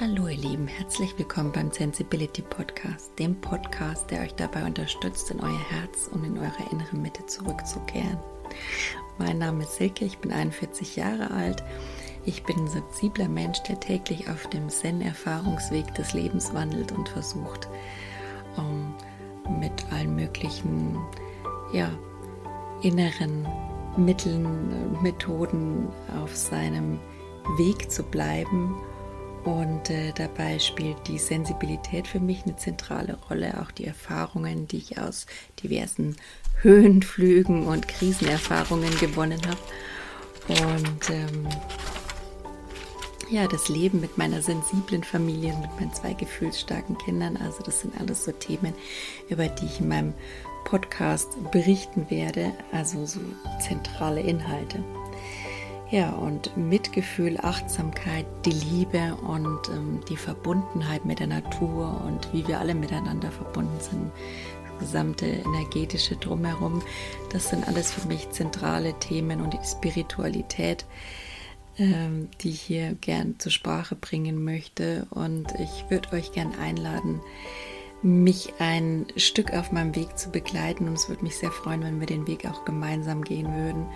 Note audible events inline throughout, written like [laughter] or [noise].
Hallo ihr Lieben, herzlich willkommen beim Sensibility Podcast, dem Podcast, der euch dabei unterstützt, in euer Herz und in eure innere Mitte zurückzukehren. Mein Name ist Silke, ich bin 41 Jahre alt. Ich bin ein sensibler Mensch, der täglich auf dem Zen-Erfahrungsweg des Lebens wandelt und versucht, um, mit allen möglichen ja, inneren Mitteln, Methoden auf seinem Weg zu bleiben und äh, dabei spielt die Sensibilität für mich eine zentrale Rolle, auch die Erfahrungen, die ich aus diversen Höhenflügen und Krisenerfahrungen gewonnen habe. Und ähm, ja, das Leben mit meiner sensiblen Familie, mit meinen zwei gefühlsstarken Kindern. Also das sind alles so Themen, über die ich in meinem Podcast berichten werde. Also so zentrale Inhalte. Ja, und Mitgefühl, Achtsamkeit, die Liebe und ähm, die Verbundenheit mit der Natur und wie wir alle miteinander verbunden sind, das gesamte energetische Drumherum, das sind alles für mich zentrale Themen und die Spiritualität, ähm, die ich hier gern zur Sprache bringen möchte. Und ich würde euch gern einladen, mich ein Stück auf meinem Weg zu begleiten. Und es würde mich sehr freuen, wenn wir den Weg auch gemeinsam gehen würden.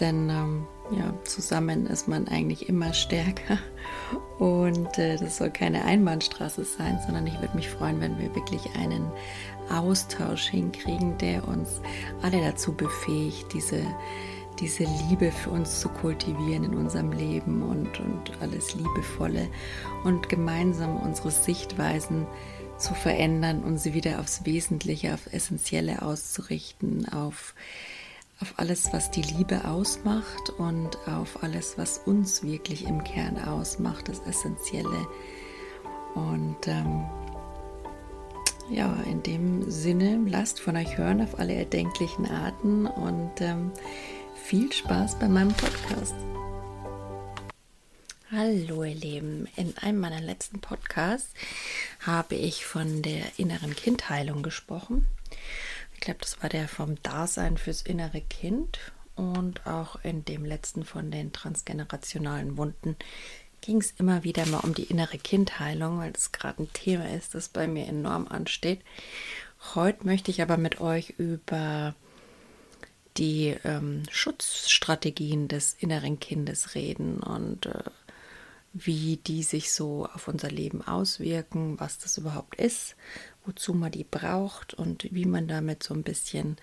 Denn ähm, ja, zusammen ist man eigentlich immer stärker. [laughs] Und äh, das soll keine Einbahnstraße sein, sondern ich würde mich freuen, wenn wir wirklich einen Austausch hinkriegen, der uns alle dazu befähigt, diese, diese Liebe für uns zu kultivieren in unserem Leben und, und alles Liebevolle und gemeinsam unsere Sichtweisen zu verändern und sie wieder aufs Wesentliche, auf Essentielle auszurichten, auf auf alles, was die Liebe ausmacht und auf alles, was uns wirklich im Kern ausmacht, das Essentielle. Und ähm, ja, in dem Sinne, lasst von euch hören auf alle erdenklichen Arten und ähm, viel Spaß bei meinem Podcast. Hallo ihr Lieben, in einem meiner letzten Podcasts habe ich von der inneren Kindheilung gesprochen. Ich glaube, das war der vom Dasein fürs innere Kind. Und auch in dem letzten von den transgenerationalen Wunden ging es immer wieder mal um die innere Kindheilung, weil das gerade ein Thema ist, das bei mir enorm ansteht. Heute möchte ich aber mit euch über die ähm, Schutzstrategien des inneren Kindes reden und äh, wie die sich so auf unser Leben auswirken, was das überhaupt ist, wozu man die braucht und wie man damit so ein bisschen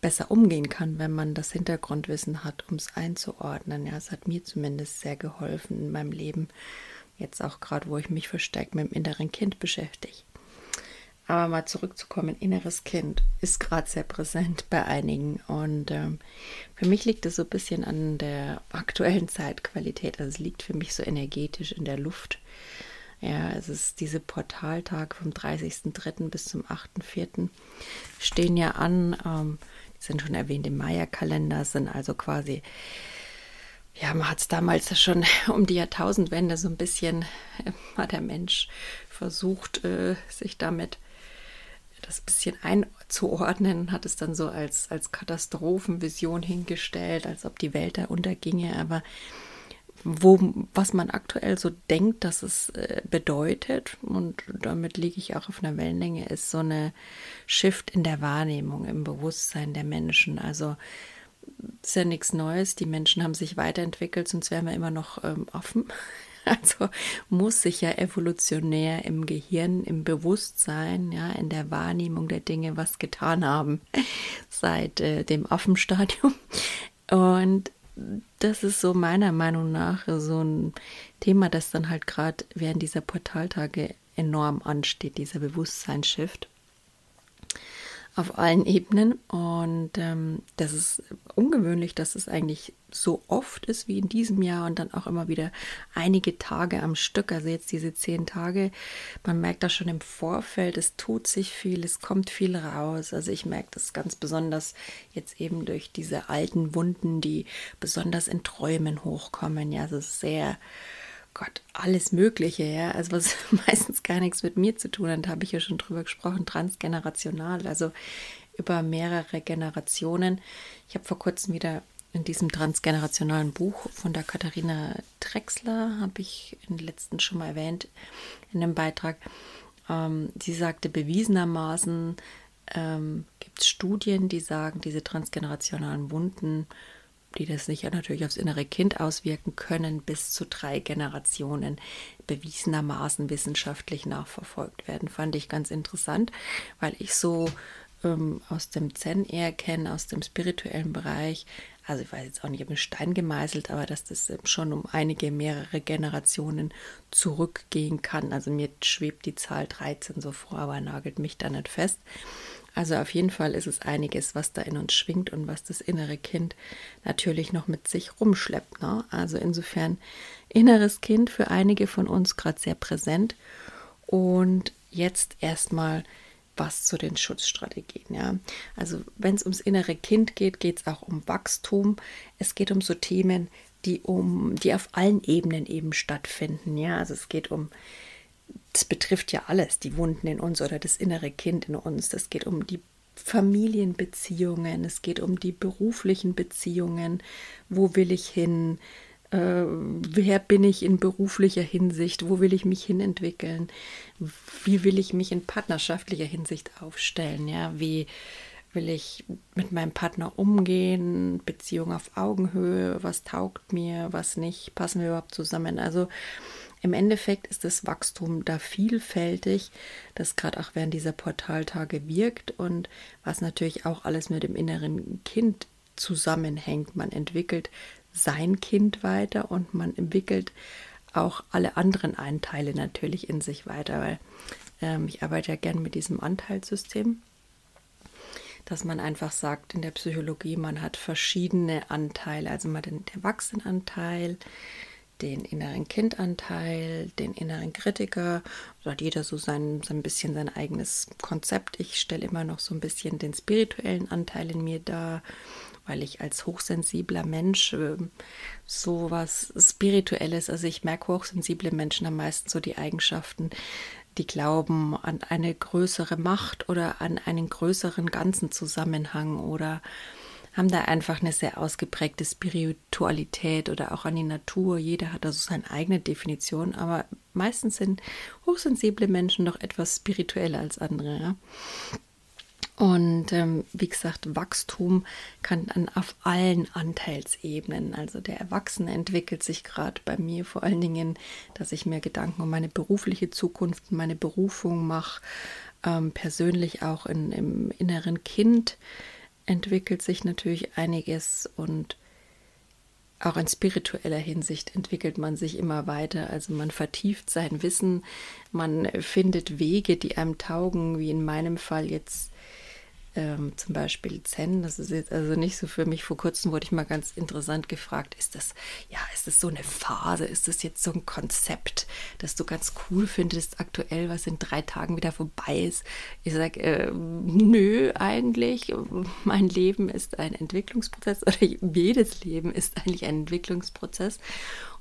besser umgehen kann, wenn man das Hintergrundwissen hat, um es einzuordnen. Ja, es hat mir zumindest sehr geholfen in meinem Leben, jetzt auch gerade, wo ich mich verstärkt mit dem inneren Kind beschäftige. Aber mal zurückzukommen, inneres Kind ist gerade sehr präsent bei einigen. Und ähm, für mich liegt es so ein bisschen an der aktuellen Zeitqualität. Also es liegt für mich so energetisch in der Luft. Ja, es ist diese Portaltage vom 30.03. bis zum 8.04. stehen ja an. Ähm, sind schon erwähnt im Maya-Kalender, sind also quasi, ja, man hat es damals schon [laughs] um die Jahrtausendwende so ein bisschen, äh, hat der Mensch versucht, äh, sich damit das bisschen einzuordnen, hat es dann so als, als Katastrophenvision hingestellt, als ob die Welt da unterginge. Aber wo, was man aktuell so denkt, dass es äh, bedeutet, und damit liege ich auch auf einer Wellenlänge, ist so eine Shift in der Wahrnehmung, im Bewusstsein der Menschen. Also ist ja nichts Neues. Die Menschen haben sich weiterentwickelt, sonst wären wir immer noch ähm, offen [laughs] Also muss sich ja evolutionär im Gehirn, im Bewusstsein, ja, in der Wahrnehmung der Dinge was getan haben [laughs] seit äh, dem Affenstadium. Und das ist so meiner Meinung nach so ein Thema, das dann halt gerade während dieser Portaltage enorm ansteht, dieser Bewusstseinsshift auf allen Ebenen. Und ähm, das ist ungewöhnlich, dass es eigentlich so oft ist wie in diesem Jahr und dann auch immer wieder einige Tage am Stück. Also jetzt diese zehn Tage, man merkt das schon im Vorfeld, es tut sich viel, es kommt viel raus. Also ich merke das ganz besonders jetzt eben durch diese alten Wunden, die besonders in Träumen hochkommen. Ja, also sehr Gott, alles Mögliche, ja. Also was [laughs] meistens gar nichts mit mir zu tun hat, habe ich ja schon drüber gesprochen, transgenerational, also über mehrere Generationen. Ich habe vor kurzem wieder in diesem transgenerationalen Buch von der Katharina Drexler, habe ich in den letzten schon mal erwähnt, in dem Beitrag. Ähm, sie sagte, bewiesenermaßen ähm, gibt es Studien, die sagen, diese transgenerationalen Wunden, die das sich ja natürlich aufs innere Kind auswirken können, bis zu drei Generationen bewiesenermaßen wissenschaftlich nachverfolgt werden. Fand ich ganz interessant, weil ich so ähm, aus dem Zen eher kenne, aus dem spirituellen Bereich, also ich weiß jetzt auch nicht, ob ein Stein gemeißelt, aber dass das schon um einige mehrere Generationen zurückgehen kann. Also mir schwebt die Zahl 13 so vor, aber nagelt mich da nicht fest. Also auf jeden Fall ist es einiges, was da in uns schwingt und was das innere Kind natürlich noch mit sich rumschleppt. Ne? Also insofern inneres Kind für einige von uns gerade sehr präsent. Und jetzt erstmal was zu den Schutzstrategien. Ja. Also wenn es ums innere Kind geht, geht es auch um Wachstum. Es geht um so Themen, die um, die auf allen Ebenen eben stattfinden. Ja, also es geht um, das betrifft ja alles, die Wunden in uns oder das innere Kind in uns. Das geht um die Familienbeziehungen, es geht um die beruflichen Beziehungen, wo will ich hin, äh, wer bin ich in beruflicher Hinsicht, wo will ich mich hinentwickeln, wie will ich mich in partnerschaftlicher Hinsicht aufstellen, ja, wie will ich mit meinem Partner umgehen, Beziehung auf Augenhöhe, was taugt mir, was nicht, passen wir überhaupt zusammen. Also im Endeffekt ist das Wachstum da vielfältig, das gerade auch während dieser Portaltage wirkt und was natürlich auch alles mit dem inneren Kind zusammenhängt. Man entwickelt sein Kind weiter und man entwickelt auch alle anderen Anteile natürlich in sich weiter, weil ähm, ich arbeite ja gern mit diesem Anteilssystem, dass man einfach sagt in der Psychologie, man hat verschiedene Anteile, also man hat den Erwachsenenanteil, den inneren Kindanteil, den inneren Kritiker, da hat jeder so sein, so ein bisschen sein eigenes Konzept. Ich stelle immer noch so ein bisschen den spirituellen Anteil in mir dar weil ich als hochsensibler Mensch äh, so was Spirituelles, also ich merke, hochsensible Menschen haben meistens so die Eigenschaften, die glauben an eine größere Macht oder an einen größeren ganzen Zusammenhang oder haben da einfach eine sehr ausgeprägte Spiritualität oder auch an die Natur. Jeder hat also seine eigene Definition, aber meistens sind hochsensible Menschen noch etwas spiritueller als andere. Ja? Und ähm, wie gesagt, Wachstum kann dann auf allen Anteilsebenen. Also der Erwachsene entwickelt sich gerade bei mir vor allen Dingen, dass ich mir Gedanken um meine berufliche Zukunft, meine Berufung mache. Ähm, persönlich auch in, im inneren Kind entwickelt sich natürlich einiges und auch in spiritueller Hinsicht entwickelt man sich immer weiter. Also man vertieft sein Wissen, man findet Wege, die einem taugen, wie in meinem Fall jetzt ähm, zum Beispiel Zen, das ist jetzt also nicht so für mich. Vor kurzem wurde ich mal ganz interessant gefragt, ist das, ja, ist das so eine Phase, ist das jetzt so ein Konzept, das du ganz cool findest aktuell, was in drei Tagen wieder vorbei ist? Ich sage, äh, nö, eigentlich, mein Leben ist ein Entwicklungsprozess oder jedes Leben ist eigentlich ein Entwicklungsprozess.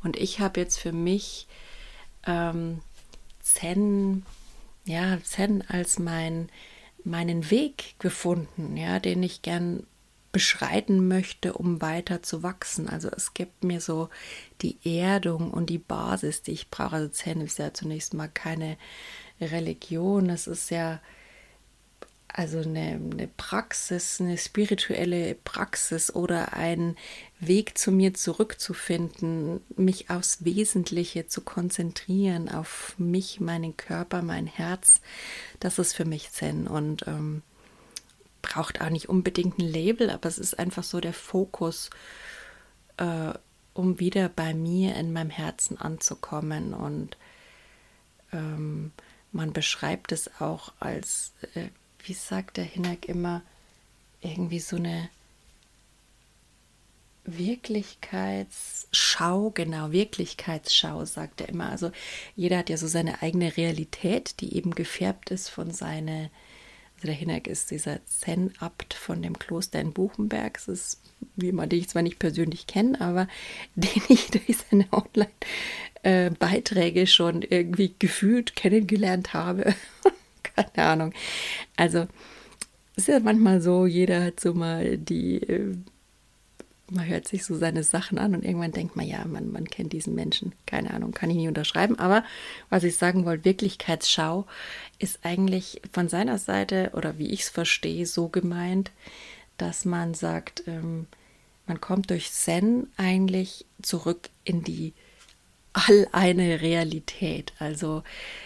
Und ich habe jetzt für mich ähm, Zen, ja, Zen als mein meinen Weg gefunden, ja, den ich gern beschreiten möchte, um weiter zu wachsen. Also es gibt mir so die Erdung und die Basis, die ich brauche. Also Zen ist ja zunächst mal keine Religion, es ist ja also eine, eine Praxis, eine spirituelle Praxis oder ein Weg zu mir zurückzufinden, mich aufs Wesentliche zu konzentrieren, auf mich, meinen Körper, mein Herz, das ist für mich Zen und ähm, braucht auch nicht unbedingt ein Label, aber es ist einfach so der Fokus, äh, um wieder bei mir in meinem Herzen anzukommen und ähm, man beschreibt es auch als äh, wie sagt der Hinak immer, irgendwie so eine Wirklichkeitsschau, genau, Wirklichkeitsschau, sagt er immer. Also jeder hat ja so seine eigene Realität, die eben gefärbt ist von seiner, also der Hinak ist dieser Zen-Abt von dem Kloster in Buchenberg. Es ist jemand, den ich zwar nicht persönlich kenne, aber [laughs] den ich durch seine Online-Beiträge schon irgendwie gefühlt kennengelernt habe. [laughs] keine Ahnung. Also es ist ja manchmal so, jeder hat so mal die, äh, man hört sich so seine Sachen an und irgendwann denkt man, ja, man, man kennt diesen Menschen. Keine Ahnung, kann ich nie unterschreiben. Aber was ich sagen wollte, Wirklichkeitsschau ist eigentlich von seiner Seite oder wie ich es verstehe, so gemeint, dass man sagt, ähm, man kommt durch Zen eigentlich zurück in die all eine Realität. Also,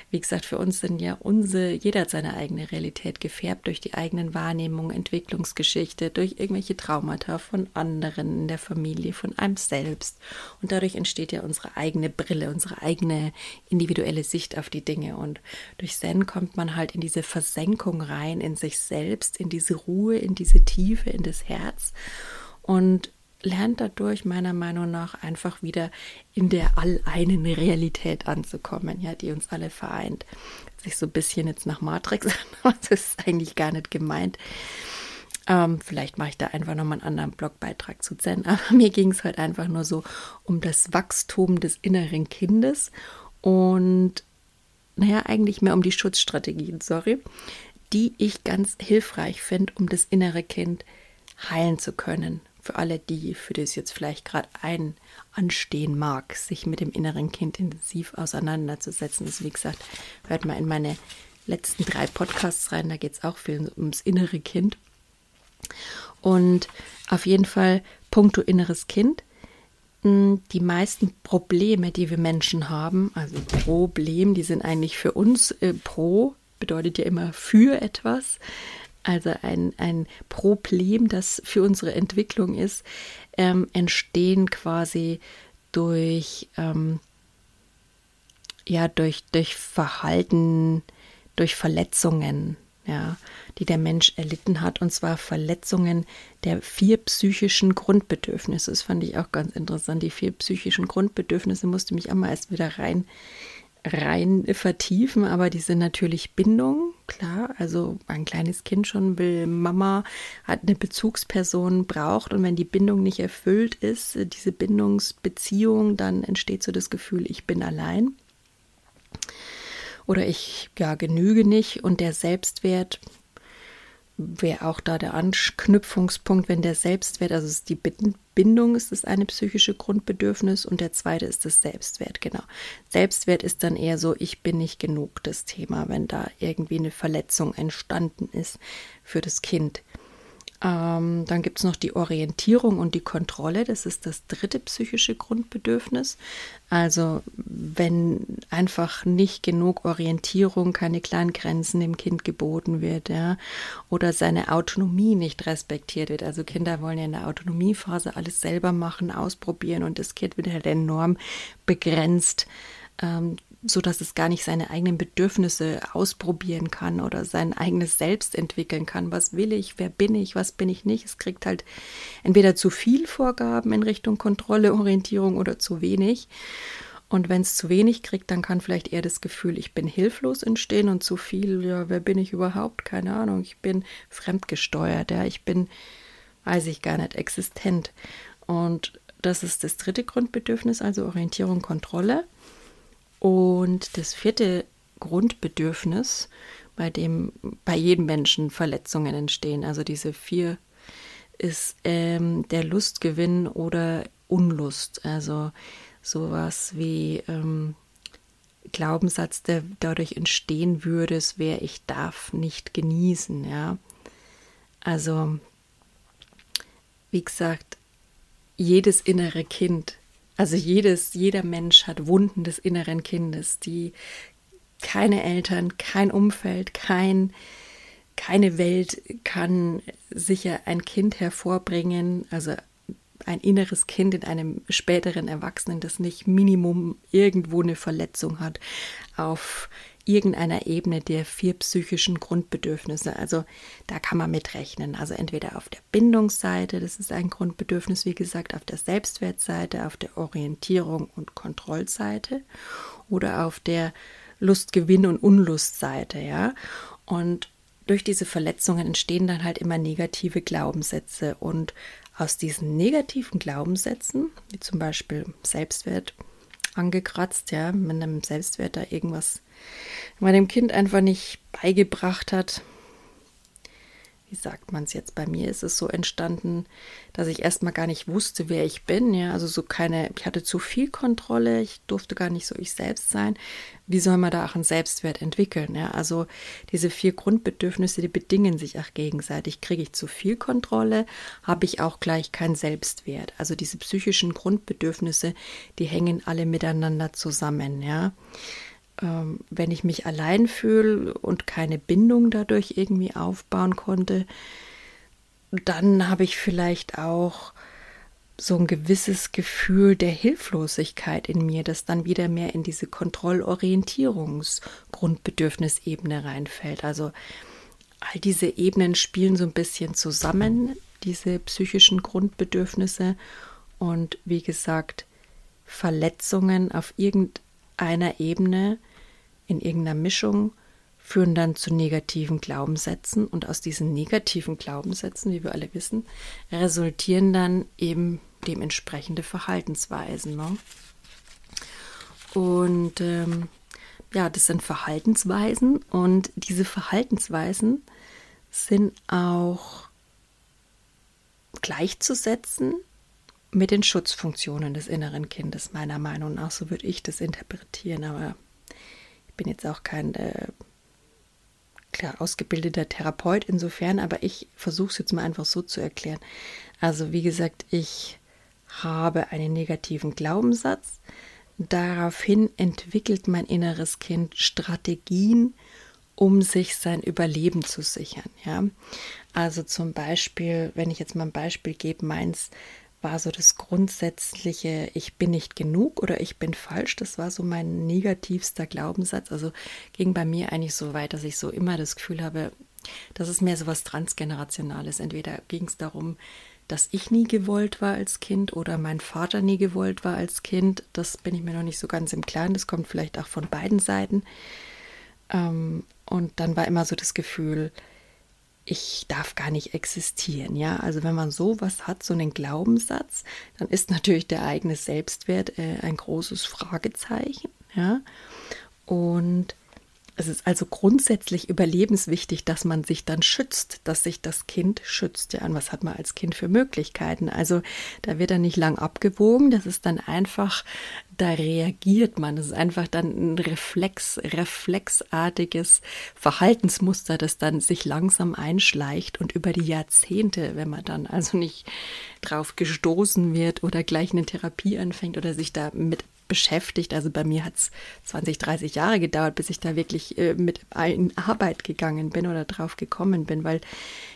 wie gesagt, für uns sind ja unsere, jeder hat seine eigene Realität gefärbt durch die eigenen Wahrnehmungen, Entwicklungsgeschichte, durch irgendwelche Traumata von anderen in der Familie, von einem selbst. Und dadurch entsteht ja unsere eigene Brille, unsere eigene individuelle Sicht auf die Dinge. Und durch Zen kommt man halt in diese Versenkung rein, in sich selbst, in diese Ruhe, in diese Tiefe, in das Herz. Und lernt dadurch meiner Meinung nach einfach wieder in der alleinen Realität anzukommen, ja, die uns alle vereint. Sich so ein bisschen jetzt nach Matrix [laughs] das ist eigentlich gar nicht gemeint. Ähm, vielleicht mache ich da einfach nochmal einen anderen Blogbeitrag zu Zen, [laughs] aber mir ging es halt einfach nur so um das Wachstum des inneren Kindes und naja, eigentlich mehr um die Schutzstrategien, sorry, die ich ganz hilfreich finde, um das innere Kind heilen zu können für alle die, für die es jetzt vielleicht gerade ein anstehen mag, sich mit dem inneren Kind intensiv auseinanderzusetzen. Das, wie gesagt, hört mal in meine letzten drei Podcasts rein, da geht es auch viel ums innere Kind. Und auf jeden Fall, puncto inneres Kind, hm, die meisten Probleme, die wir Menschen haben, also Problem, die sind eigentlich für uns äh, pro, bedeutet ja immer für etwas also ein, ein Problem, das für unsere Entwicklung ist, ähm, entstehen quasi durch, ähm, ja, durch, durch Verhalten, durch Verletzungen, ja, die der Mensch erlitten hat, und zwar Verletzungen der vier psychischen Grundbedürfnisse. Das fand ich auch ganz interessant. Die vier psychischen Grundbedürfnisse musste mich auch mal erst wieder rein rein vertiefen, aber die sind natürlich Bindung, klar. Also ein kleines Kind schon will Mama, hat eine Bezugsperson, braucht. Und wenn die Bindung nicht erfüllt ist, diese Bindungsbeziehung, dann entsteht so das Gefühl, ich bin allein. Oder ich ja genüge nicht. Und der Selbstwert wäre auch da der Anknüpfungspunkt, wenn der Selbstwert, also die Bindung ist das eine psychische Grundbedürfnis und der zweite ist das Selbstwert, genau. Selbstwert ist dann eher so, ich bin nicht genug das Thema, wenn da irgendwie eine Verletzung entstanden ist für das Kind. Ähm, dann gibt es noch die Orientierung und die Kontrolle. Das ist das dritte psychische Grundbedürfnis. Also wenn einfach nicht genug Orientierung, keine klaren Grenzen dem Kind geboten wird, ja, oder seine Autonomie nicht respektiert wird. Also Kinder wollen ja in der Autonomiephase alles selber machen, ausprobieren und das Kind wird halt enorm begrenzt. Ähm, so dass es gar nicht seine eigenen Bedürfnisse ausprobieren kann oder sein eigenes Selbst entwickeln kann. Was will ich? Wer bin ich? Was bin ich nicht? Es kriegt halt entweder zu viel Vorgaben in Richtung Kontrolle, Orientierung oder zu wenig. Und wenn es zu wenig kriegt, dann kann vielleicht eher das Gefühl, ich bin hilflos entstehen und zu viel, ja, wer bin ich überhaupt? Keine Ahnung, ich bin fremdgesteuert, ja, ich bin, weiß ich gar nicht, existent. Und das ist das dritte Grundbedürfnis, also Orientierung, Kontrolle. Und das vierte Grundbedürfnis, bei dem bei jedem Menschen Verletzungen entstehen, also diese vier, ist ähm, der Lustgewinn oder Unlust. Also sowas wie ähm, Glaubenssatz, der dadurch entstehen würde, es wäre, ich darf nicht genießen, ja. Also, wie gesagt, jedes innere Kind also jedes, jeder Mensch hat Wunden des inneren Kindes, die keine Eltern, kein Umfeld, kein, keine Welt kann sicher ein Kind hervorbringen, also ein inneres Kind in einem späteren Erwachsenen, das nicht Minimum irgendwo eine Verletzung hat, auf irgendeiner Ebene der vier psychischen Grundbedürfnisse. Also da kann man mitrechnen. Also entweder auf der Bindungsseite, das ist ein Grundbedürfnis, wie gesagt, auf der Selbstwertseite, auf der Orientierung und Kontrollseite oder auf der Lustgewinn- und Unlustseite, ja. Und durch diese Verletzungen entstehen dann halt immer negative Glaubenssätze und aus diesen negativen Glaubenssätzen, wie zum Beispiel Selbstwert, angekratzt, ja, mit einem Selbstwert da irgendwas man dem Kind einfach nicht beigebracht hat, wie sagt man es jetzt? Bei mir ist es so entstanden, dass ich erstmal gar nicht wusste, wer ich bin. Ja, also so keine, ich hatte zu viel Kontrolle, ich durfte gar nicht so ich selbst sein. Wie soll man da auch einen Selbstwert entwickeln? Ja, also diese vier Grundbedürfnisse, die bedingen sich auch gegenseitig. Kriege ich zu viel Kontrolle, habe ich auch gleich keinen Selbstwert. Also diese psychischen Grundbedürfnisse, die hängen alle miteinander zusammen. Ja ähm, wenn ich mich allein fühle und keine Bindung dadurch irgendwie aufbauen konnte, dann habe ich vielleicht auch so ein gewisses Gefühl der Hilflosigkeit in mir, das dann wieder mehr in diese Kontrollorientierungsgrundbedürfnisebene reinfällt. Also all diese Ebenen spielen so ein bisschen zusammen, diese psychischen Grundbedürfnisse. Und wie gesagt, Verletzungen auf irgendeiner Ebene in irgendeiner Mischung führen dann zu negativen Glaubenssätzen und aus diesen negativen Glaubenssätzen, wie wir alle wissen, resultieren dann eben dementsprechende Verhaltensweisen. Ne? Und ähm, ja, das sind Verhaltensweisen und diese Verhaltensweisen sind auch gleichzusetzen mit den Schutzfunktionen des inneren Kindes, meiner Meinung nach. So würde ich das interpretieren, aber bin jetzt auch kein äh, klar ausgebildeter Therapeut insofern, aber ich versuche es jetzt mal einfach so zu erklären. Also wie gesagt, ich habe einen negativen Glaubenssatz. Daraufhin entwickelt mein inneres Kind Strategien, um sich sein Überleben zu sichern. Ja? Also zum Beispiel, wenn ich jetzt mal ein Beispiel gebe, meins war so das grundsätzliche, ich bin nicht genug oder ich bin falsch. Das war so mein negativster Glaubenssatz. Also ging bei mir eigentlich so weit, dass ich so immer das Gefühl habe, das ist mehr so was Transgenerationales. Entweder ging es darum, dass ich nie gewollt war als Kind oder mein Vater nie gewollt war als Kind. Das bin ich mir noch nicht so ganz im Klaren. Das kommt vielleicht auch von beiden Seiten. Ähm, und dann war immer so das Gefühl, ich darf gar nicht existieren. Ja, also wenn man sowas hat, so einen Glaubenssatz, dann ist natürlich der eigene Selbstwert äh, ein großes Fragezeichen. Ja, und es ist also grundsätzlich überlebenswichtig, dass man sich dann schützt, dass sich das Kind schützt. Ja, und was hat man als Kind für Möglichkeiten? Also da wird er nicht lang abgewogen, das ist dann einfach, da reagiert man. Das ist einfach dann ein Reflex, reflexartiges Verhaltensmuster, das dann sich langsam einschleicht und über die Jahrzehnte, wenn man dann also nicht drauf gestoßen wird oder gleich eine Therapie anfängt oder sich da mit beschäftigt. Also bei mir hat es 20, 30 Jahre gedauert, bis ich da wirklich äh, mit in Arbeit gegangen bin oder drauf gekommen bin, weil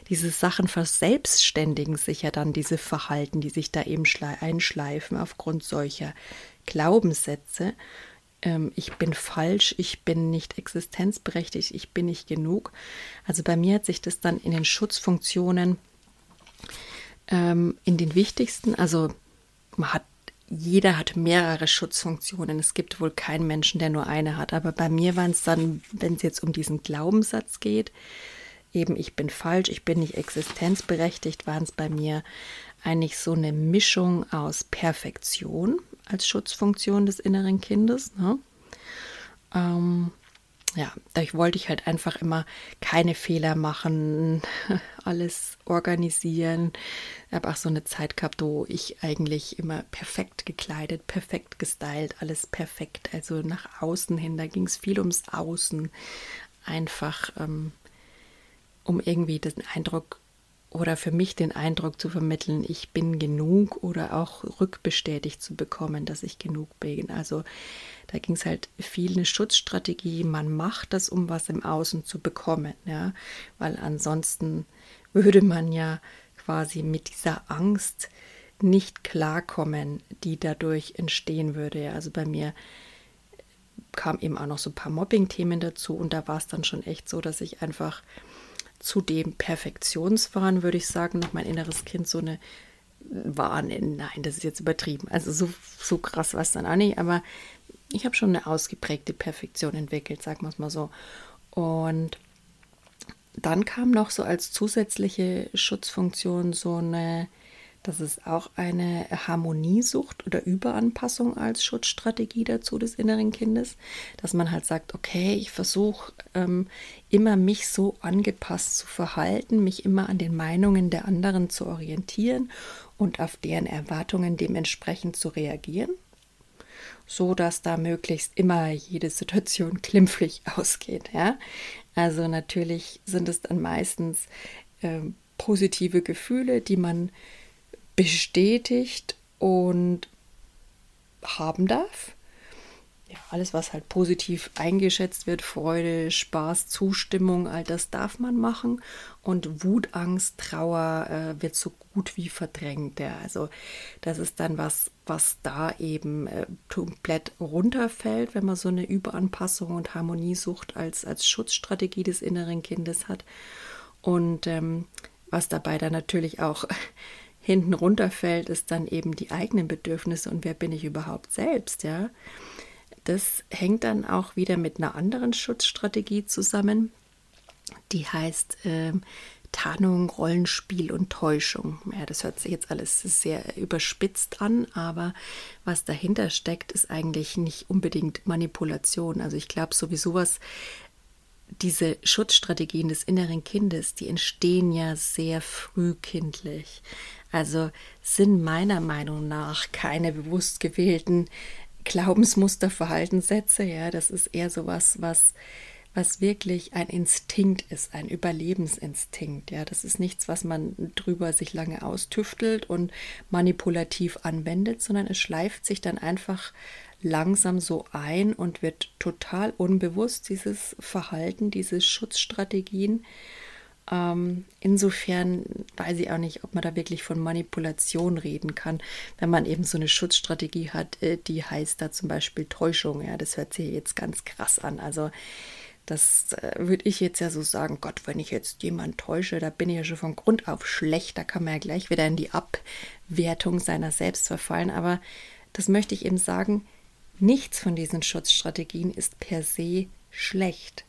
diese Sachen verselbstständigen sich ja dann, diese Verhalten, die sich da eben einschleifen aufgrund solcher Glaubenssätze. Ähm, ich bin falsch, ich bin nicht existenzberechtigt, ich bin nicht genug. Also bei mir hat sich das dann in den Schutzfunktionen ähm, in den wichtigsten, also man hat jeder hat mehrere Schutzfunktionen. Es gibt wohl keinen Menschen, der nur eine hat. Aber bei mir waren es dann, wenn es jetzt um diesen Glaubenssatz geht, eben ich bin falsch, ich bin nicht existenzberechtigt, waren es bei mir eigentlich so eine Mischung aus Perfektion als Schutzfunktion des inneren Kindes. Ne? Ähm, ja, dadurch wollte ich halt einfach immer keine Fehler machen, [laughs] alles organisieren. Ich habe auch so eine Zeit gehabt, wo ich eigentlich immer perfekt gekleidet, perfekt gestylt, alles perfekt. Also nach außen hin, da ging es viel ums Außen. Einfach, ähm, um irgendwie den Eindruck oder für mich den Eindruck zu vermitteln, ich bin genug oder auch rückbestätigt zu bekommen, dass ich genug bin. Also da ging es halt viel eine Schutzstrategie. Man macht das, um was im Außen zu bekommen, ja, weil ansonsten würde man ja quasi mit dieser Angst nicht klarkommen, die dadurch entstehen würde. Also bei mir kam eben auch noch so ein paar Mobbing-Themen dazu und da war es dann schon echt so, dass ich einfach zu dem Perfektionswahn, würde ich sagen, noch mein inneres Kind so eine Wahn, nein, das ist jetzt übertrieben. Also so, so krass war es dann auch nicht, aber ich habe schon eine ausgeprägte Perfektion entwickelt, sagen wir es mal so. Und dann kam noch so als zusätzliche Schutzfunktion so eine Das ist auch eine Harmoniesucht oder Überanpassung als Schutzstrategie dazu des inneren Kindes, dass man halt sagt, okay, ich versuche ähm, immer mich so angepasst zu verhalten, mich immer an den Meinungen der anderen zu orientieren und auf deren Erwartungen dementsprechend zu reagieren, so dass da möglichst immer jede Situation [laughs] klimpflich ausgeht. Ja? Also natürlich sind es dann meistens äh, positive Gefühle, die man bestätigt und haben darf. Ja, alles, was halt positiv eingeschätzt wird, Freude, Spaß, Zustimmung, all das darf man machen. Und Wut, Angst, Trauer äh, wird so gut wie verdrängt. Ja. Also das ist dann was, was da eben äh, komplett runterfällt, wenn man so eine Überanpassung und Harmoniesucht als, als Schutzstrategie des inneren Kindes hat. Und ähm, was dabei dann natürlich auch hinten runterfällt, ist dann eben die eigenen Bedürfnisse und wer bin ich überhaupt selbst, ja. Das hängt dann auch wieder mit einer anderen Schutzstrategie zusammen, die heißt äh, Tarnung, Rollenspiel und Täuschung. Ja, das hört sich jetzt alles sehr überspitzt an, aber was dahinter steckt, ist eigentlich nicht unbedingt Manipulation. Also ich glaube sowieso was, diese Schutzstrategien des inneren Kindes, die entstehen ja sehr frühkindlich. Also sind meiner Meinung nach keine bewusst gewählten Glaubensmuster, Verhaltenssätze. Ja, das ist eher sowas, was was wirklich ein Instinkt ist, ein Überlebensinstinkt. Ja, das ist nichts, was man drüber sich lange austüftelt und manipulativ anwendet, sondern es schleift sich dann einfach langsam so ein und wird total unbewusst, dieses Verhalten, diese Schutzstrategien. Ähm, insofern weiß ich auch nicht, ob man da wirklich von Manipulation reden kann, wenn man eben so eine Schutzstrategie hat, äh, die heißt da zum Beispiel Täuschung. Ja, das hört sich jetzt ganz krass an. Also das äh, würde ich jetzt ja so sagen, Gott, wenn ich jetzt jemanden täusche, da bin ich ja schon von Grund auf schlecht, da kann man ja gleich wieder in die Abwertung seiner selbst verfallen. Aber das möchte ich eben sagen, nichts von diesen Schutzstrategien ist per se schlecht.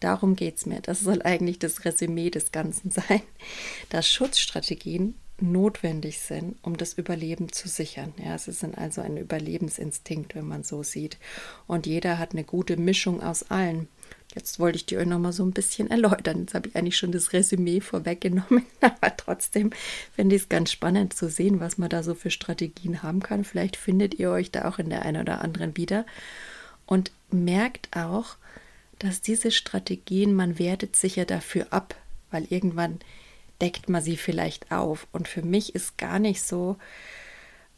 Darum geht es mir. Das soll eigentlich das Resümee des Ganzen sein, [laughs] dass Schutzstrategien notwendig sind, um das Überleben zu sichern. Ja, es ist also ein Überlebensinstinkt, wenn man so sieht. Und jeder hat eine gute Mischung aus allen. Jetzt wollte ich die euch noch mal so ein bisschen erläutern. Jetzt habe ich eigentlich schon das Resümee vorweggenommen, [laughs] aber trotzdem finde ich es ganz spannend zu sehen, was man da so für Strategien haben kann. Vielleicht findet ihr euch da auch in der einen oder anderen wieder und merkt auch, dass diese Strategien, man wertet sich ja dafür ab, weil irgendwann deckt man sie vielleicht auf. Und für mich ist gar nicht so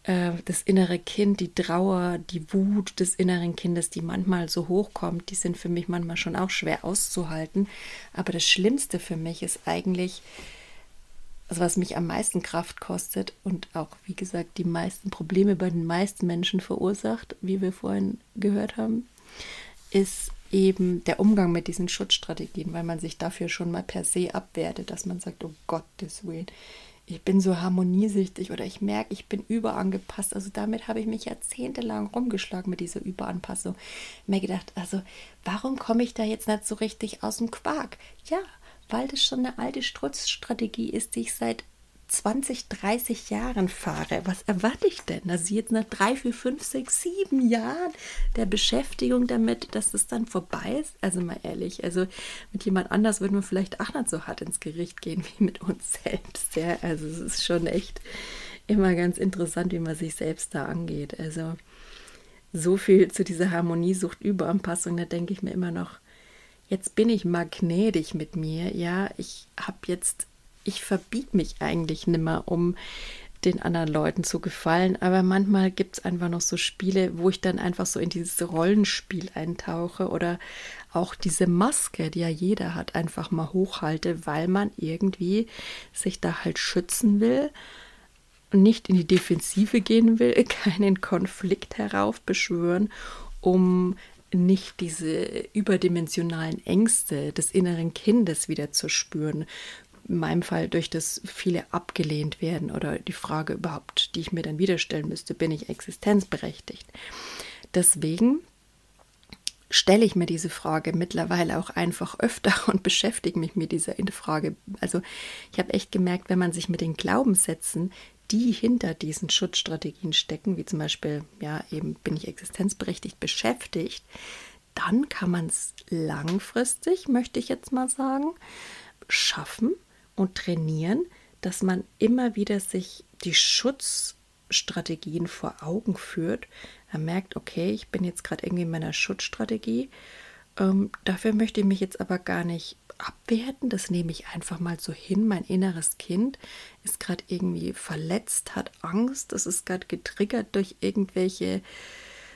äh, das innere Kind, die Trauer, die Wut des inneren Kindes, die manchmal so hochkommt, die sind für mich manchmal schon auch schwer auszuhalten. Aber das Schlimmste für mich ist eigentlich, also was mich am meisten Kraft kostet und auch, wie gesagt, die meisten Probleme bei den meisten Menschen verursacht, wie wir vorhin gehört haben, ist eben der Umgang mit diesen Schutzstrategien, weil man sich dafür schon mal per se abwertet, dass man sagt, oh Gottes Willen, ich bin so harmoniesüchtig oder ich merke, ich bin überangepasst. Also damit habe ich mich jahrzehntelang rumgeschlagen mit dieser Überanpassung. Mir gedacht, also warum komme ich da jetzt nicht so richtig aus dem Quark? Ja, weil das schon eine alte Strutzstrategie ist, die ich seit 20, 30 Jahren fahre, was erwarte ich denn? Dass ich jetzt nach drei, vier, fünf, sechs, sieben Jahren der Beschäftigung damit, dass es dann vorbei ist? Also mal ehrlich, also mit jemand anders würden wir vielleicht auch nicht so hart ins Gericht gehen wie mit uns selbst. Ja? Also es ist schon echt immer ganz interessant, wie man sich selbst da angeht. Also so viel zu dieser Harmoniesucht, Überanpassung, da denke ich mir immer noch, jetzt bin ich mal gnädig mit mir. Ja, ich habe jetzt ich verbiete mich eigentlich nimmer, um den anderen Leuten zu gefallen. Aber manchmal gibt es einfach noch so Spiele, wo ich dann einfach so in dieses Rollenspiel eintauche oder auch diese Maske, die ja jeder hat, einfach mal hochhalte, weil man irgendwie sich da halt schützen will und nicht in die Defensive gehen will, [laughs] keinen Konflikt heraufbeschwören, um nicht diese überdimensionalen Ängste des inneren Kindes wieder zu spüren, in meinem Fall durch das viele abgelehnt werden oder die Frage überhaupt, die ich mir dann wieder stellen müsste, bin ich existenzberechtigt? Deswegen stelle ich mir diese Frage mittlerweile auch einfach öfter [laughs] und beschäftige mich mit dieser Frage. Also ich habe echt gemerkt, wenn man sich mit den Glaubenssätzen, die hinter diesen Schutzstrategien stecken, wie zum Beispiel, ja, eben bin ich existenzberechtigt beschäftigt, dann kann man es langfristig, möchte ich jetzt mal sagen, schaffen und trainieren, dass man immer wieder sich die Schutzstrategien vor Augen führt. Er merkt, okay, ich bin jetzt gerade irgendwie in meiner Schutzstrategie. Ähm, dafür möchte ich mich jetzt aber gar nicht abwerten. Das nehme ich einfach mal so hin. Mein inneres Kind ist gerade irgendwie verletzt, hat Angst. Das ist gerade getriggert durch irgendwelche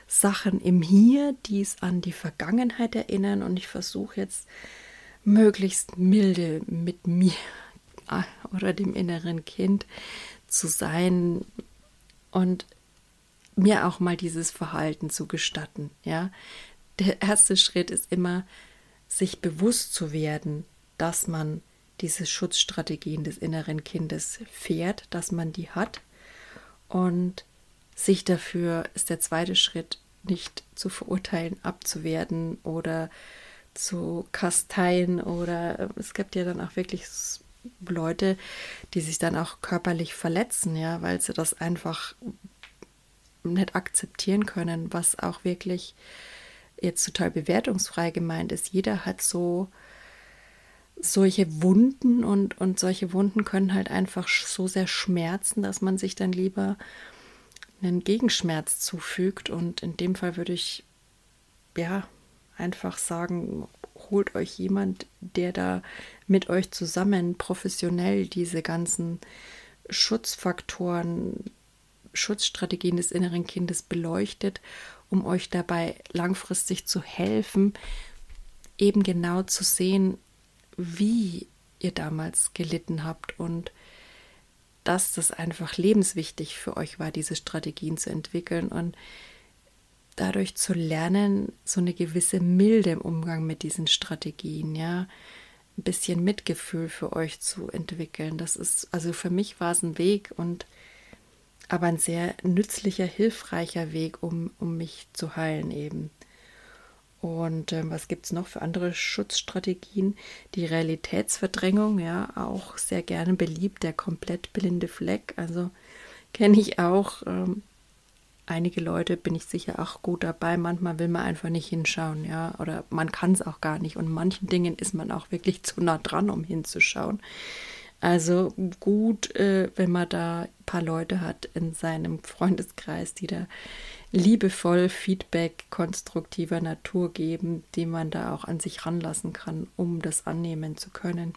Sachen im Hier, die es an die Vergangenheit erinnern. Und ich versuche jetzt möglichst milde mit mir [laughs] oder dem inneren Kind zu sein und mir auch mal dieses Verhalten zu gestatten. Ja, der erste Schritt ist immer, sich bewusst zu werden, dass man diese Schutzstrategien des inneren Kindes fährt, dass man die hat und sich dafür ist der zweite Schritt nicht zu verurteilen, abzuwerten oder zu kasteien oder es gibt ja dann auch wirklich Leute, die sich dann auch körperlich verletzen, ja, weil sie das einfach nicht akzeptieren können, was auch wirklich jetzt total bewertungsfrei gemeint ist. Jeder hat so solche Wunden und, und solche Wunden können halt einfach so sehr schmerzen, dass man sich dann lieber einen Gegenschmerz zufügt. Und in dem Fall würde ich ja einfach sagen, holt euch jemand, der da mit euch zusammen professionell diese ganzen Schutzfaktoren, Schutzstrategien des inneren Kindes beleuchtet, um euch dabei langfristig zu helfen, eben genau zu sehen, wie ihr damals gelitten habt und dass das einfach lebenswichtig für euch war, diese Strategien zu entwickeln. Und dadurch zu lernen, so eine gewisse Milde im Umgang mit diesen Strategien, ja, ein bisschen Mitgefühl für euch zu entwickeln. Das ist, also für mich war es ein Weg und aber ein sehr nützlicher, hilfreicher Weg, um, um mich zu heilen eben. Und ähm, was gibt es noch für andere Schutzstrategien? Die Realitätsverdrängung, ja, auch sehr gerne beliebt, der komplett blinde Fleck. Also kenne ich auch ähm, einige Leute, bin ich sicher auch gut dabei. Manchmal will man einfach nicht hinschauen, ja, oder man kann es auch gar nicht. Und manchen Dingen ist man auch wirklich zu nah dran, um hinzuschauen. Also gut, äh, wenn man da ein paar Leute hat in seinem Freundeskreis, die da liebevoll Feedback konstruktiver Natur geben, die man da auch an sich ranlassen kann, um das annehmen zu können.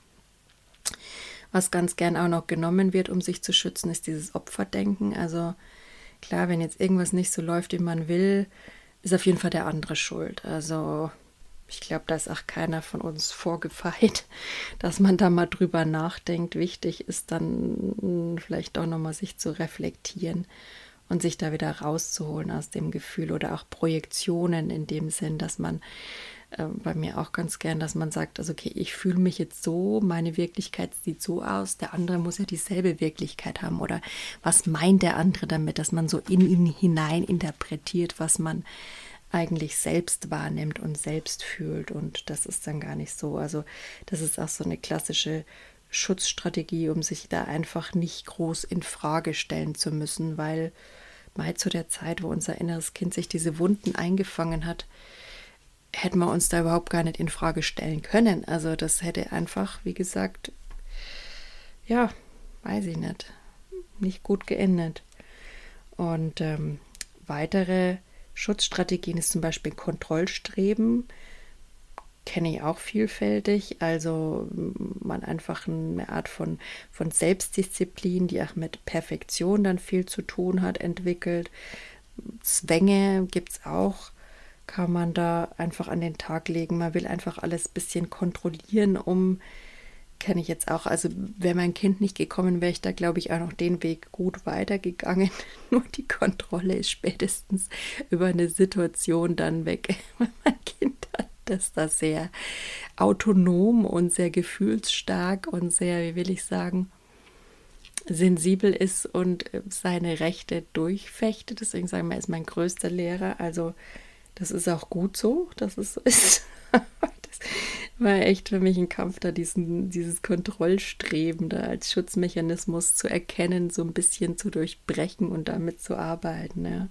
Was ganz gern auch noch genommen wird, um sich zu schützen, ist dieses Opferdenken. Also klar, wenn jetzt irgendwas nicht so läuft, wie man will, ist auf jeden Fall der andere schuld. Also ich glaube, da ist auch keiner von uns vorgefeit, [laughs] dass man da mal drüber nachdenkt. Wichtig ist dann vielleicht auch nochmal sich zu reflektieren und sich da wieder rauszuholen aus dem Gefühl oder auch Projektionen in dem Sinn, dass man äh, bei mir auch ganz gern, dass man sagt, also okay, ich fühle mich jetzt so, meine Wirklichkeit sieht so aus, der andere muss ja dieselbe Wirklichkeit haben oder was meint der andere damit, dass man so in ihn hinein interpretiert, was man eigentlich selbst wahrnimmt und selbst fühlt und das ist dann gar nicht so. Also das ist auch so eine klassische Schutzstrategie, um sich da einfach nicht groß in Frage stellen zu müssen, weil mal zu der Zeit, wo unser inneres Kind sich diese Wunden eingefangen hat, hätten wir uns da überhaupt gar nicht in Frage stellen können. Also das hätte einfach, wie gesagt, ja, weiß ich nicht, nicht gut geendet. Und ähm, weitere Schutzstrategien ist zum Beispiel Kontrollstreben kenne ich auch vielfältig. Also man einfach eine Art von, von Selbstdisziplin, die auch mit Perfektion dann viel zu tun hat, entwickelt. Zwänge gibt es auch, kann man da einfach an den Tag legen. Man will einfach alles ein bisschen kontrollieren, um, kenne ich jetzt auch, also wäre mein Kind nicht gekommen, wäre ich da, glaube ich, auch noch den Weg gut weitergegangen. [laughs] Nur die Kontrolle ist spätestens über eine Situation dann weg, [laughs] wenn mein Kind hat das sehr autonom und sehr gefühlsstark und sehr, wie will ich sagen, sensibel ist und seine Rechte durchfechtet. Deswegen sagen wir, ist mein größter Lehrer. Also das ist auch gut so, dass es so [laughs] ist. das war echt für mich ein Kampf, da diesen, dieses Kontrollstreben da als Schutzmechanismus zu erkennen, so ein bisschen zu durchbrechen und damit zu arbeiten. Ja.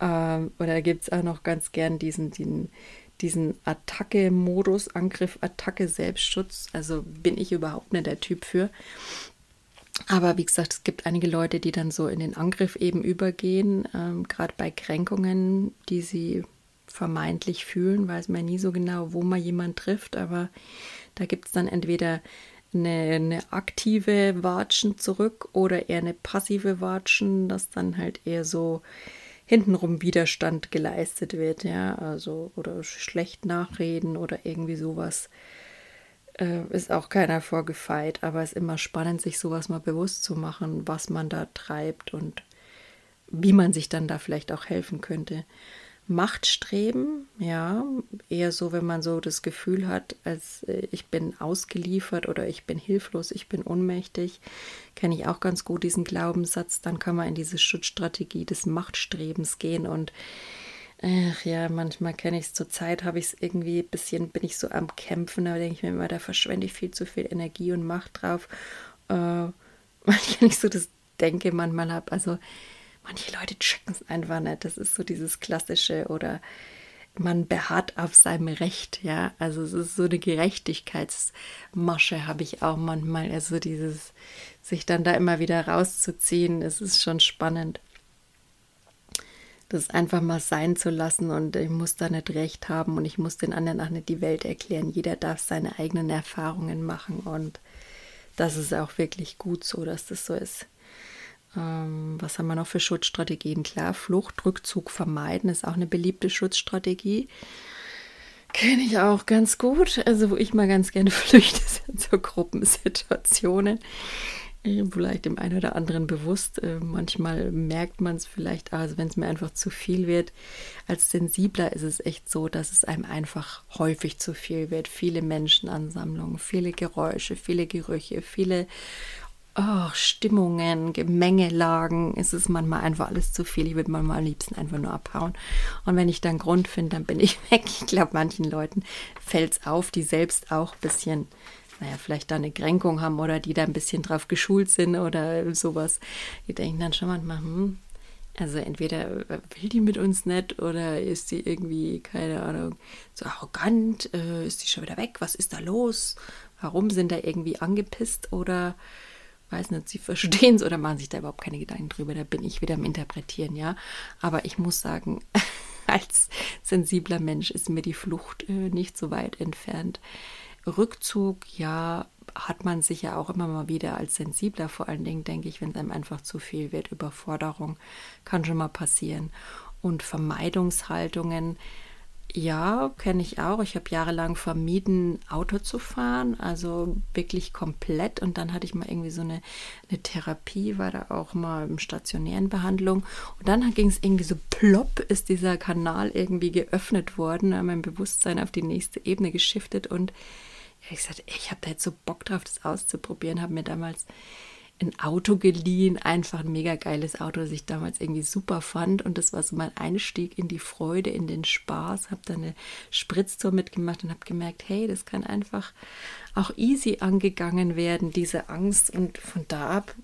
Ähm, oder gibt es auch noch ganz gern diesen, diesen, diesen Attacke-Modus, Angriff, Attacke, Selbstschutz. Also bin ich überhaupt nicht der Typ für. Aber wie gesagt, es gibt einige Leute, die dann so in den Angriff eben übergehen, ähm, gerade bei Kränkungen, die sie vermeintlich fühlen, weiß man nie so genau, wo man jemanden trifft, aber da gibt es dann entweder eine, eine, aktive Watschen zurück oder eher eine passive Watschen, das dann halt eher so hintenrum Widerstand geleistet wird, ja, also oder schlecht nachreden oder irgendwie sowas. Äh, ist auch keiner vorgefeit, aber es ist immer spannend, sich sowas mal bewusst zu machen, was man da treibt und wie man sich dann da vielleicht auch helfen könnte. Machtstreben, ja, eher so, wenn man so das Gefühl hat, als äh, ich bin ausgeliefert oder ich bin hilflos, ich bin ohnmächtig, kenne ich auch ganz gut diesen Glaubenssatz, dann kann man in diese Schutzstrategie des Machtstrebens gehen und ach ja, manchmal kenne ich es zur Zeit, habe ich es irgendwie ein bisschen, bin ich so am Kämpfen, da denke ich mir immer, da verschwende ich viel zu viel Energie und Macht drauf. Äh, [laughs] manchmal ich so das denke, manchmal habe, also manche Leute checken es einfach nicht. Das ist so dieses klassische oder man beharrt auf seinem Recht, ja. Also es ist so eine Gerechtigkeitsmasche habe ich auch manchmal. Also dieses, sich dann da immer wieder rauszuziehen, es ist schon spannend. Das einfach mal sein zu lassen und ich muss da nicht recht haben und ich muss den anderen auch nicht die Welt erklären. Jeder darf seine eigenen Erfahrungen machen und das ist auch wirklich gut so, dass das so ist. Ähm, was haben wir noch für Schutzstrategien? Klar, Flucht, Rückzug vermeiden ist auch eine beliebte Schutzstrategie. Kenne ich auch ganz gut. Also, wo ich mal ganz gerne [laughs] flüchte, sind so Gruppensituationen. Vielleicht dem einen oder anderen bewusst. Äh, manchmal merkt man es vielleicht, also wenn es mir einfach zu viel wird. Als Sensibler ist es echt so, dass es einem einfach häufig zu viel wird. Viele Menschenansammlungen, viele Geräusche, viele Gerüche, viele oh, Stimmungen, Gemengelagen, es ist manchmal einfach alles zu viel. Ich würde manchmal am liebsten einfach nur abhauen. Und wenn ich dann Grund finde, dann bin ich [laughs] weg. Ich glaube, manchen Leuten fällt es auf, die selbst auch ein bisschen, naja, vielleicht da eine Kränkung haben oder die da ein bisschen drauf geschult sind oder sowas. Die denken dann schon manchmal, hm, also entweder will die mit uns nicht oder ist sie irgendwie, keine Ahnung, so arrogant, äh, ist sie schon wieder weg, was ist da los? Warum sind da irgendwie angepisst oder weiß nicht, sie [laughs] verstehen es oder machen sich da überhaupt keine Gedanken drüber. Da bin ich wieder am Interpretieren, ja. Aber ich muss sagen, [laughs] als sensibler Mensch ist mir die Flucht äh, nicht so weit entfernt. Rückzug, ja, hat man sicher auch immer mal wieder als sensibler, vor allen Dingen denke ich, wenn es einem einfach zu viel wird, Überforderung kann schon mal passieren. Und Vermeidungshaltungen, ja, kenne ich auch. Ich habe jahrelang vermieden, Auto zu fahren, also wirklich komplett. Und dann hatte ich mal irgendwie so eine, eine Therapie, war da auch mal im stationären Behandlung. Und dann ging es irgendwie so plopp, ist dieser Kanal irgendwie geöffnet worden, mein Bewusstsein auf die nächste Ebene geschiftet. Und ich gesagt, ich habe da jetzt so Bock drauf, das auszuprobieren, habe mir damals ein Auto geliehen, einfach ein mega geiles Auto, das ich damals irgendwie super fand. Und das war so mein Einstieg in die Freude, in den Spaß. Habe dann eine Spritztour mitgemacht und habe gemerkt, hey, das kann einfach auch easy angegangen werden, diese Angst. Und von da ab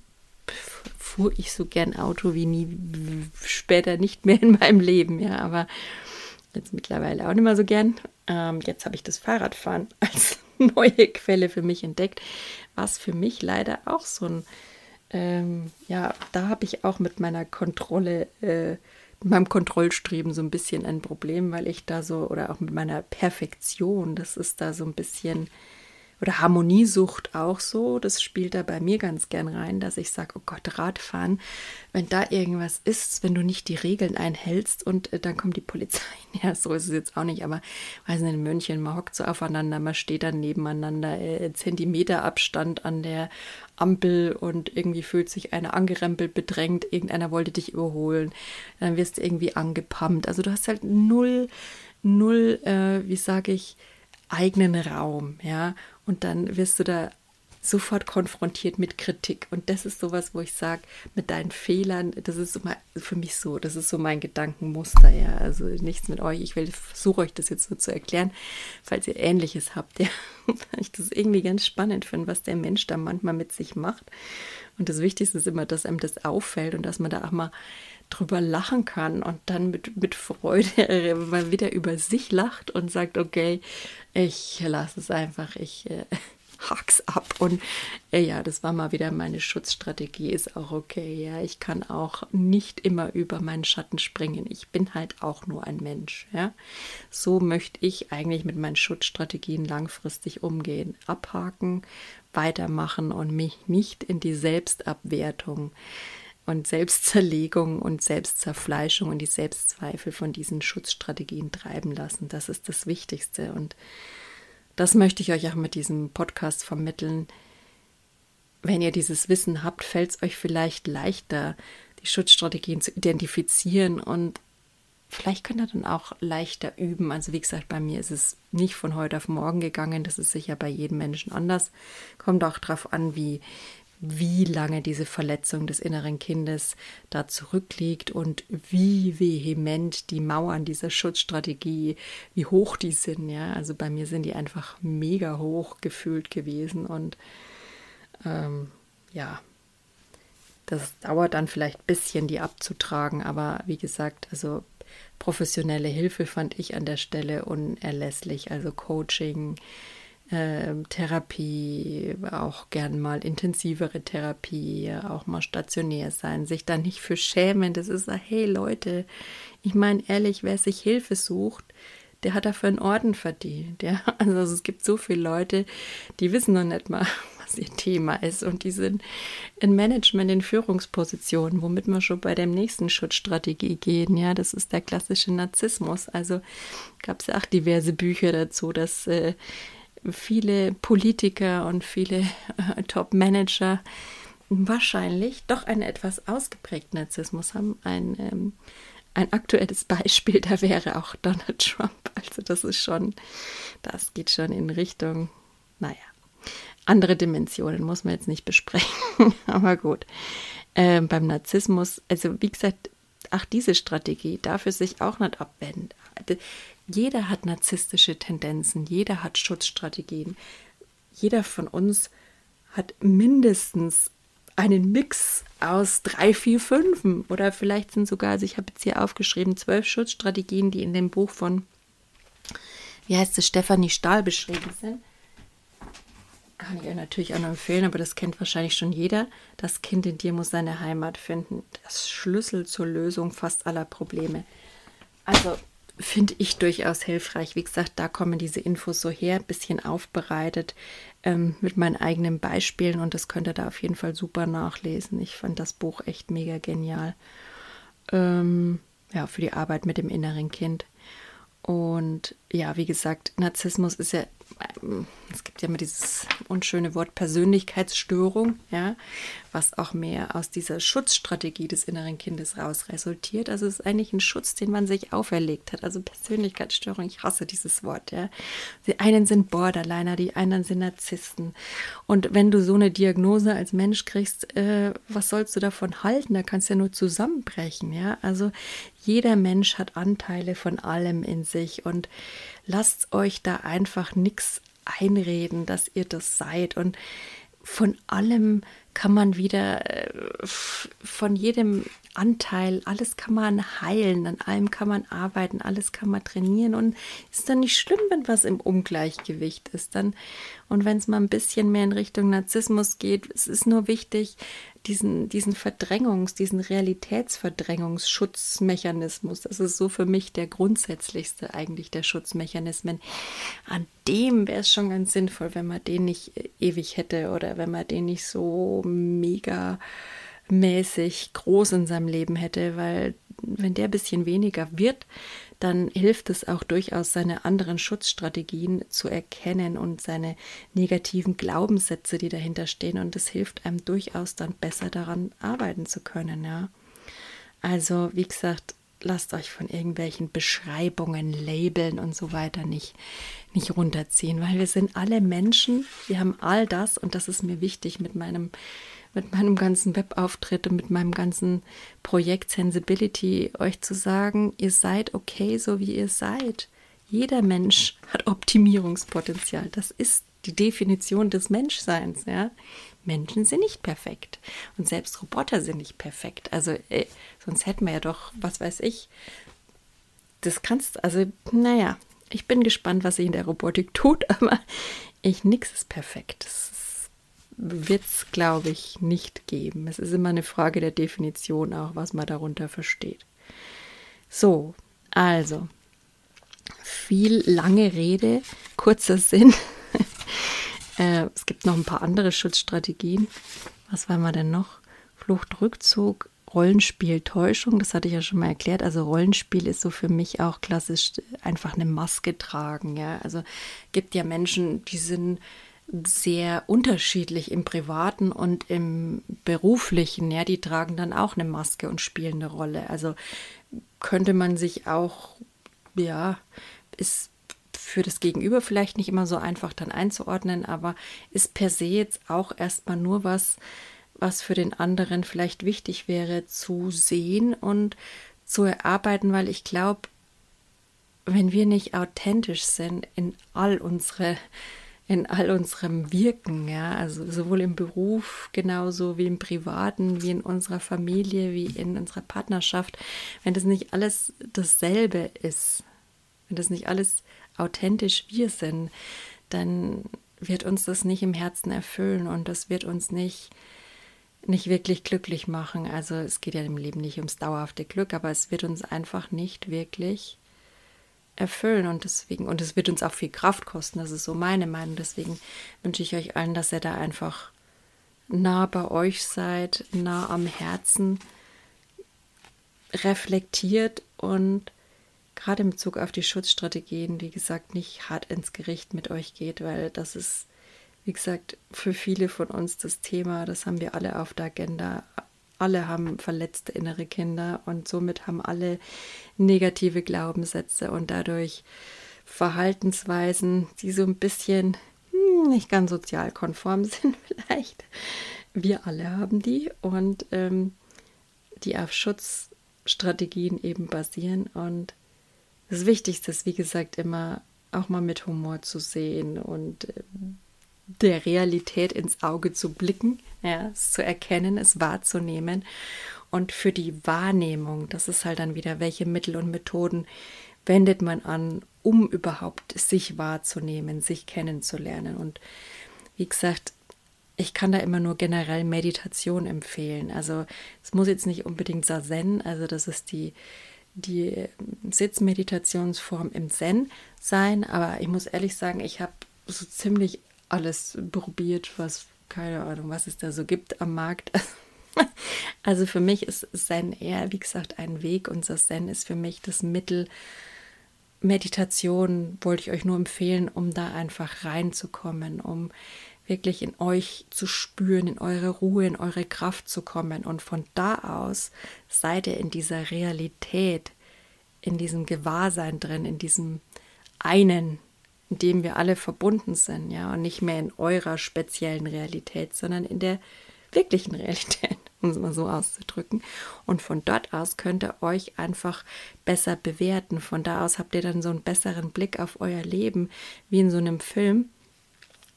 fuhr ich so gern Auto wie nie später nicht mehr in meinem Leben. Ja, aber jetzt mittlerweile auch nicht mehr so gern. Ähm, jetzt habe ich das Fahrradfahren als [laughs] neue Quelle für mich entdeckt, was für mich leider auch so ein ähm, ja, da habe ich auch mit meiner Kontrolle, äh, meinem Kontrollstreben so ein bisschen ein Problem, weil ich da so, oder auch mit meiner Perfektion, das ist da so ein bisschen oder Harmoniesucht auch so. Das spielt da bei mir ganz gern rein, dass ich sage, oh Gott, Radfahren, wenn da irgendwas ist, wenn du nicht die Regeln einhältst und äh, dann kommt die Polizei. [laughs] Ja, so ist es jetzt auch nicht, aber weiß nicht, in München, man hockt so aufeinander, man steht dann nebeneinander, äh, Zentimeter Abstand an der Ampel und irgendwie fühlt sich einer angerempelt, bedrängt, irgendeiner wollte dich überholen, dann wirst du irgendwie angepumpt. Also du hast halt null, null, äh, wie sage ich, eigenen Raum, ja. Und dann wirst du da sofort konfrontiert mit Kritik. Und das ist sowas, wo ich sage, mit deinen Fehlern, das ist für mich so, das ist so mein Gedankenmuster, ja. Also nichts mit euch. Ich versuche euch das jetzt so zu erklären, falls ihr Ähnliches habt, ja. [laughs] Weil ich das irgendwie ganz spannend finde, was der Mensch da manchmal mit sich macht. Und das Wichtigste ist immer, dass einem das auffällt und dass man da auch mal drüber lachen kann und dann mit, mit Freude [laughs] mal wieder über sich lacht und sagt, okay, ich lasse es einfach, ich äh, [laughs] hak's ab. Und äh, ja, das war mal wieder meine Schutzstrategie, ist auch okay. Ja, ich kann auch nicht immer über meinen Schatten springen. Ich bin halt auch nur ein Mensch. Ja, so möchte ich eigentlich mit meinen Schutzstrategien langfristig umgehen. Abhaken, weitermachen und mich nicht in die Selbstabwertung und Selbstzerlegung und Selbstzerfleischung und die Selbstzweifel von diesen Schutzstrategien treiben lassen. Das ist das Wichtigste. Und das möchte ich euch auch mit diesem Podcast vermitteln. Wenn ihr dieses Wissen habt, fällt es euch vielleicht leichter, die Schutzstrategien zu identifizieren und vielleicht könnt ihr dann auch leichter üben. Also wie gesagt, bei mir ist es nicht von heute auf morgen gegangen. Das ist sicher bei jedem Menschen anders. Kommt auch darauf an, wie, wie lange diese Verletzung des inneren Kindes da zurückliegt und wie vehement die Mauern dieser Schutzstrategie, wie hoch die sind. Ja, also bei mir sind die einfach mega hoch gefühlt gewesen und ähm, ja, das dauert dann vielleicht ein bisschen, die abzutragen, aber wie gesagt, also professionelle Hilfe fand ich an der Stelle unerlässlich, also Coaching, äh, Therapie, auch gern mal intensivere Therapie, auch mal stationär sein, sich da nicht für schämen. Das ist, hey Leute, ich meine ehrlich, wer sich Hilfe sucht, der hat dafür einen Orden verdient. Ja? [laughs] Also es gibt so viele Leute, die wissen noch nicht mal, [laughs] was ihr Thema ist und die sind in Management, in Führungspositionen, womit wir schon bei der nächsten Schutzstrategie gehen. Ja, das ist der klassische Narzissmus. Also gab es ja auch diverse Bücher dazu, dass äh, viele Politiker und viele äh, Top-Manager wahrscheinlich doch einen etwas ausgeprägten Narzissmus haben. Ein, ähm, ein aktuelles Beispiel, [laughs] da wäre auch Donald Trump. Also das ist schon, das geht schon in Richtung, naja, andere Dimensionen muss man jetzt nicht besprechen, [laughs] aber gut. Ähm, beim Narzissmus, also wie gesagt, ach, diese Strategie dafür sich auch nicht abwenden. Jeder hat narzisstische Tendenzen, jeder hat Schutzstrategien. Jeder von uns hat mindestens einen Mix aus drei, vier, fünf oder vielleicht sind sogar, also ich habe jetzt hier aufgeschrieben, zwölf Schutzstrategien, die in dem Buch von, wie heißt es, Stefanie Stahl beschrieben sind. Kann ich euch natürlich auch noch empfehlen, aber das kennt wahrscheinlich schon jeder. Das Kind in dir muss seine Heimat finden. Das Schlüssel zur Lösung fast aller Probleme. Also finde ich durchaus hilfreich. Wie gesagt, da kommen diese Infos so her, ein bisschen aufbereitet ähm, mit meinen eigenen Beispielen und das könnt ihr da auf jeden Fall super nachlesen. Ich fand das Buch echt mega genial. Ähm, ja, für die Arbeit mit dem inneren Kind. Und ja, wie gesagt, Narzissmus ist ja es gibt ja immer dieses unschöne Wort Persönlichkeitsstörung, ja, was auch mehr aus dieser Schutzstrategie des inneren Kindes raus resultiert. Also es ist eigentlich ein Schutz, den man sich auferlegt hat. Also Persönlichkeitsstörung, ich hasse dieses Wort, ja. Die einen sind Borderliner, die anderen sind Narzissten. Und wenn du so eine Diagnose als Mensch kriegst, äh, was sollst du davon halten? Da kannst du ja nur zusammenbrechen, ja. Also jeder Mensch hat Anteile von allem in sich und lasst euch da einfach nichts einreden, dass ihr das seid. Und von allem kann man wieder, äh, von jedem Anteil, alles kann man heilen, an allem kann man arbeiten, alles kann man trainieren und ist dann nicht schlimm, wenn was im Ungleichgewicht ist. Dann, und wenn es mal ein bisschen mehr in Richtung Narzissmus geht, es ist nur wichtig, diesen, diesen Verdrängungs-, diesen Realitätsverdrängungsschutzmechanismus, das ist so für mich der grundsätzlichste eigentlich der Schutzmechanismen. An dem wäre es schon ganz sinnvoll, wenn man den nicht ewig hätte oder wenn man den nicht so mega mäßig groß in seinem Leben hätte, weil wenn der ein bisschen weniger wird, dann hilft es auch durchaus, seine anderen Schutzstrategien zu erkennen und seine negativen Glaubenssätze, die dahinter stehen. Und es hilft einem durchaus dann besser daran arbeiten zu können, ja. Also, wie gesagt, lasst euch von irgendwelchen Beschreibungen, Labeln und so weiter nicht, nicht runterziehen, weil wir sind alle Menschen, wir haben all das und das ist mir wichtig mit meinem, mit meinem ganzen Webauftritt und mit meinem ganzen Projekt Sensibility, euch zu sagen, ihr seid okay, so wie ihr seid. Jeder Mensch hat Optimierungspotenzial. Das ist die Definition des Menschseins, ja. Menschen sind nicht perfekt und selbst Roboter sind nicht perfekt. Also äh, sonst hätten wir ja doch, was weiß ich, das kannst, also naja, ich bin gespannt, was sich in der Robotik tut, [laughs] aber ich nix ist perfekt. Das wird es, glaube ich, nicht geben. Es ist immer eine Frage der Definition auch, was man darunter versteht. So, also viel lange Rede, kurzer [laughs] Sinn. Äh, es gibt noch ein paar andere Schutzstrategien. Was wollen wir denn noch? Flucht, Rückzug, Rollenspiel, Täuschung, das hatte ich ja schon mal erklärt. Also Rollenspiel ist so für mich auch klassisch einfach eine Maske tragen. Ja, also gibt ja Menschen, die sind sehr unterschiedlich im privaten und im beruflichen. Ja, die tragen dann auch eine Maske und spielen eine Rolle. Also könnte man sich auch, ja, ist für das Gegenüber vielleicht nicht immer so einfach dann einzuordnen, aber ist per se jetzt auch erstmal nur was, was für den anderen vielleicht wichtig wäre zu sehen und zu erarbeiten, weil ich glaube, wenn wir nicht authentisch sind in all unsere in all unserem Wirken, ja, also sowohl im Beruf genauso wie im Privaten, wie in unserer Familie, wie in unserer Partnerschaft, wenn das nicht alles dasselbe ist, wenn das nicht alles authentisch wir sind, dann wird uns das nicht im Herzen erfüllen und das wird uns nicht, nicht wirklich glücklich machen. Also es geht ja im Leben nicht ums dauerhafte Glück, aber es wird uns einfach nicht wirklich erfüllen und deswegen, und es wird uns auch viel Kraft kosten, das ist so meine Meinung. Deswegen wünsche ich euch allen, dass ihr da einfach nah bei euch seid, nah am Herzen, reflektiert und gerade in Bezug auf die Schutzstrategien, wie gesagt, nicht hart ins Gericht mit euch geht, weil das ist, wie gesagt, für viele von uns das Thema, das haben wir alle auf der Agenda. Alle haben verletzte innere Kinder und somit haben alle negative Glaubenssätze und dadurch Verhaltensweisen, die so ein bisschen hm, nicht ganz sozial konform [laughs] sind vielleicht. Wir alle haben die und ähm, die auf Schutzstrategien eben basieren und das Wichtigste ist, wie gesagt, immer auch mal mit Humor zu sehen und äh, der Realität ins Auge zu blicken, ja, es zu erkennen, es wahrzunehmen. Und für die Wahrnehmung, das ist halt dann wieder, welche Mittel und Methoden wendet man an, um überhaupt sich wahrzunehmen, sich kennenzulernen. Und wie gesagt, ich kann da immer nur generell Meditation empfehlen. Also es muss jetzt nicht unbedingt Sazen, also das ist die die Sitzmeditationsform im Zen sein, aber ich muss ehrlich sagen, ich habe so ziemlich alles probiert, was keine Ahnung, was es da so gibt am Markt. [laughs] Also für mich ist Zen eher, wie gesagt, ein Weg das Zen ist für mich das Mittel. Meditation wollte ich euch nur empfehlen, um da einfach reinzukommen, um wirklich in euch zu spüren, in eure Ruhe, in eure Kraft zu kommen. Und von da aus seid ihr in dieser Realität, in diesem Gewahrsein drin, in diesem einen, in dem wir alle verbunden sind, ja, und nicht mehr in eurer speziellen Realität, sondern in der wirklichen [laughs] Realität, um es mal so auszudrücken. Und von dort aus könnt ihr euch einfach besser bewerten. Von da aus habt ihr dann so einen besseren Blick auf euer Leben, wie in so einem Film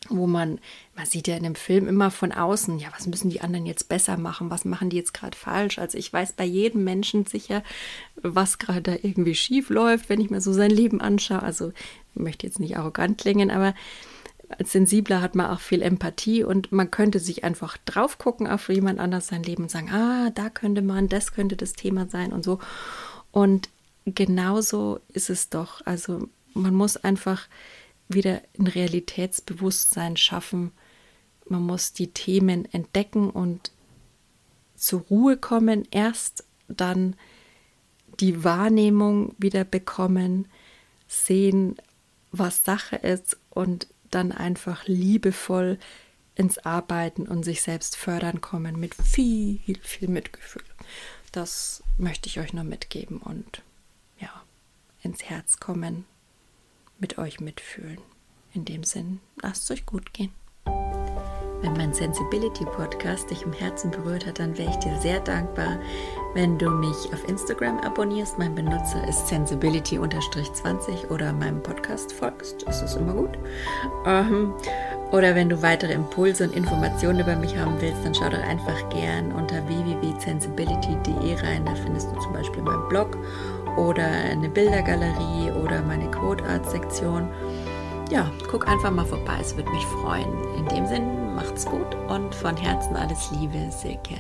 wo man, man sieht ja in dem Film immer von außen, ja, was müssen die anderen jetzt besser machen, was machen die jetzt gerade falsch? Also ich weiß bei jedem Menschen sicher, was gerade da irgendwie schief läuft, wenn ich mir so sein Leben anschaue. Also möchte jetzt nicht arrogant klingen, aber als Sensibler hat man auch viel Empathie und man könnte sich einfach drauf gucken auf jemand anders sein Leben und sagen, ah, da könnte man, das könnte das Thema sein und so. Und genauso ist es doch. Also man muss einfach wieder ein Realitätsbewusstsein schaffen. Man muss die Themen entdecken und zur Ruhe kommen, erst dann die Wahrnehmung wieder bekommen, sehen, was Sache ist und dann einfach liebevoll ins Arbeiten und sich selbst fördern kommen mit viel, viel Mitgefühl. das möchte ich euch nur mitgeben und ja, ins Herz kommen, mit euch mitfühlen. In dem Sinn, lasst es euch gut gehen. Wenn mein Sensibility Podcast dich im Herzen berührt hat, dann wäre ich dir sehr dankbar, wenn du mich auf Instagram abonnierst. Mein Benutzer ist sensibility-20 oder meinem Podcast folgst. Das ist immer gut. Ähm, oder wenn du weitere Impulse und Informationen über mich haben willst, dann schau doch einfach gern unter www.sensibility.de rein. Da findest du zum Beispiel meinen Blog oder eine Bildergalerie oder meine Quote Art Sektion. Ja, guck einfach mal vorbei, es würde mich freuen. In dem Sinn, macht's gut und von Herzen alles Liebe, Silke.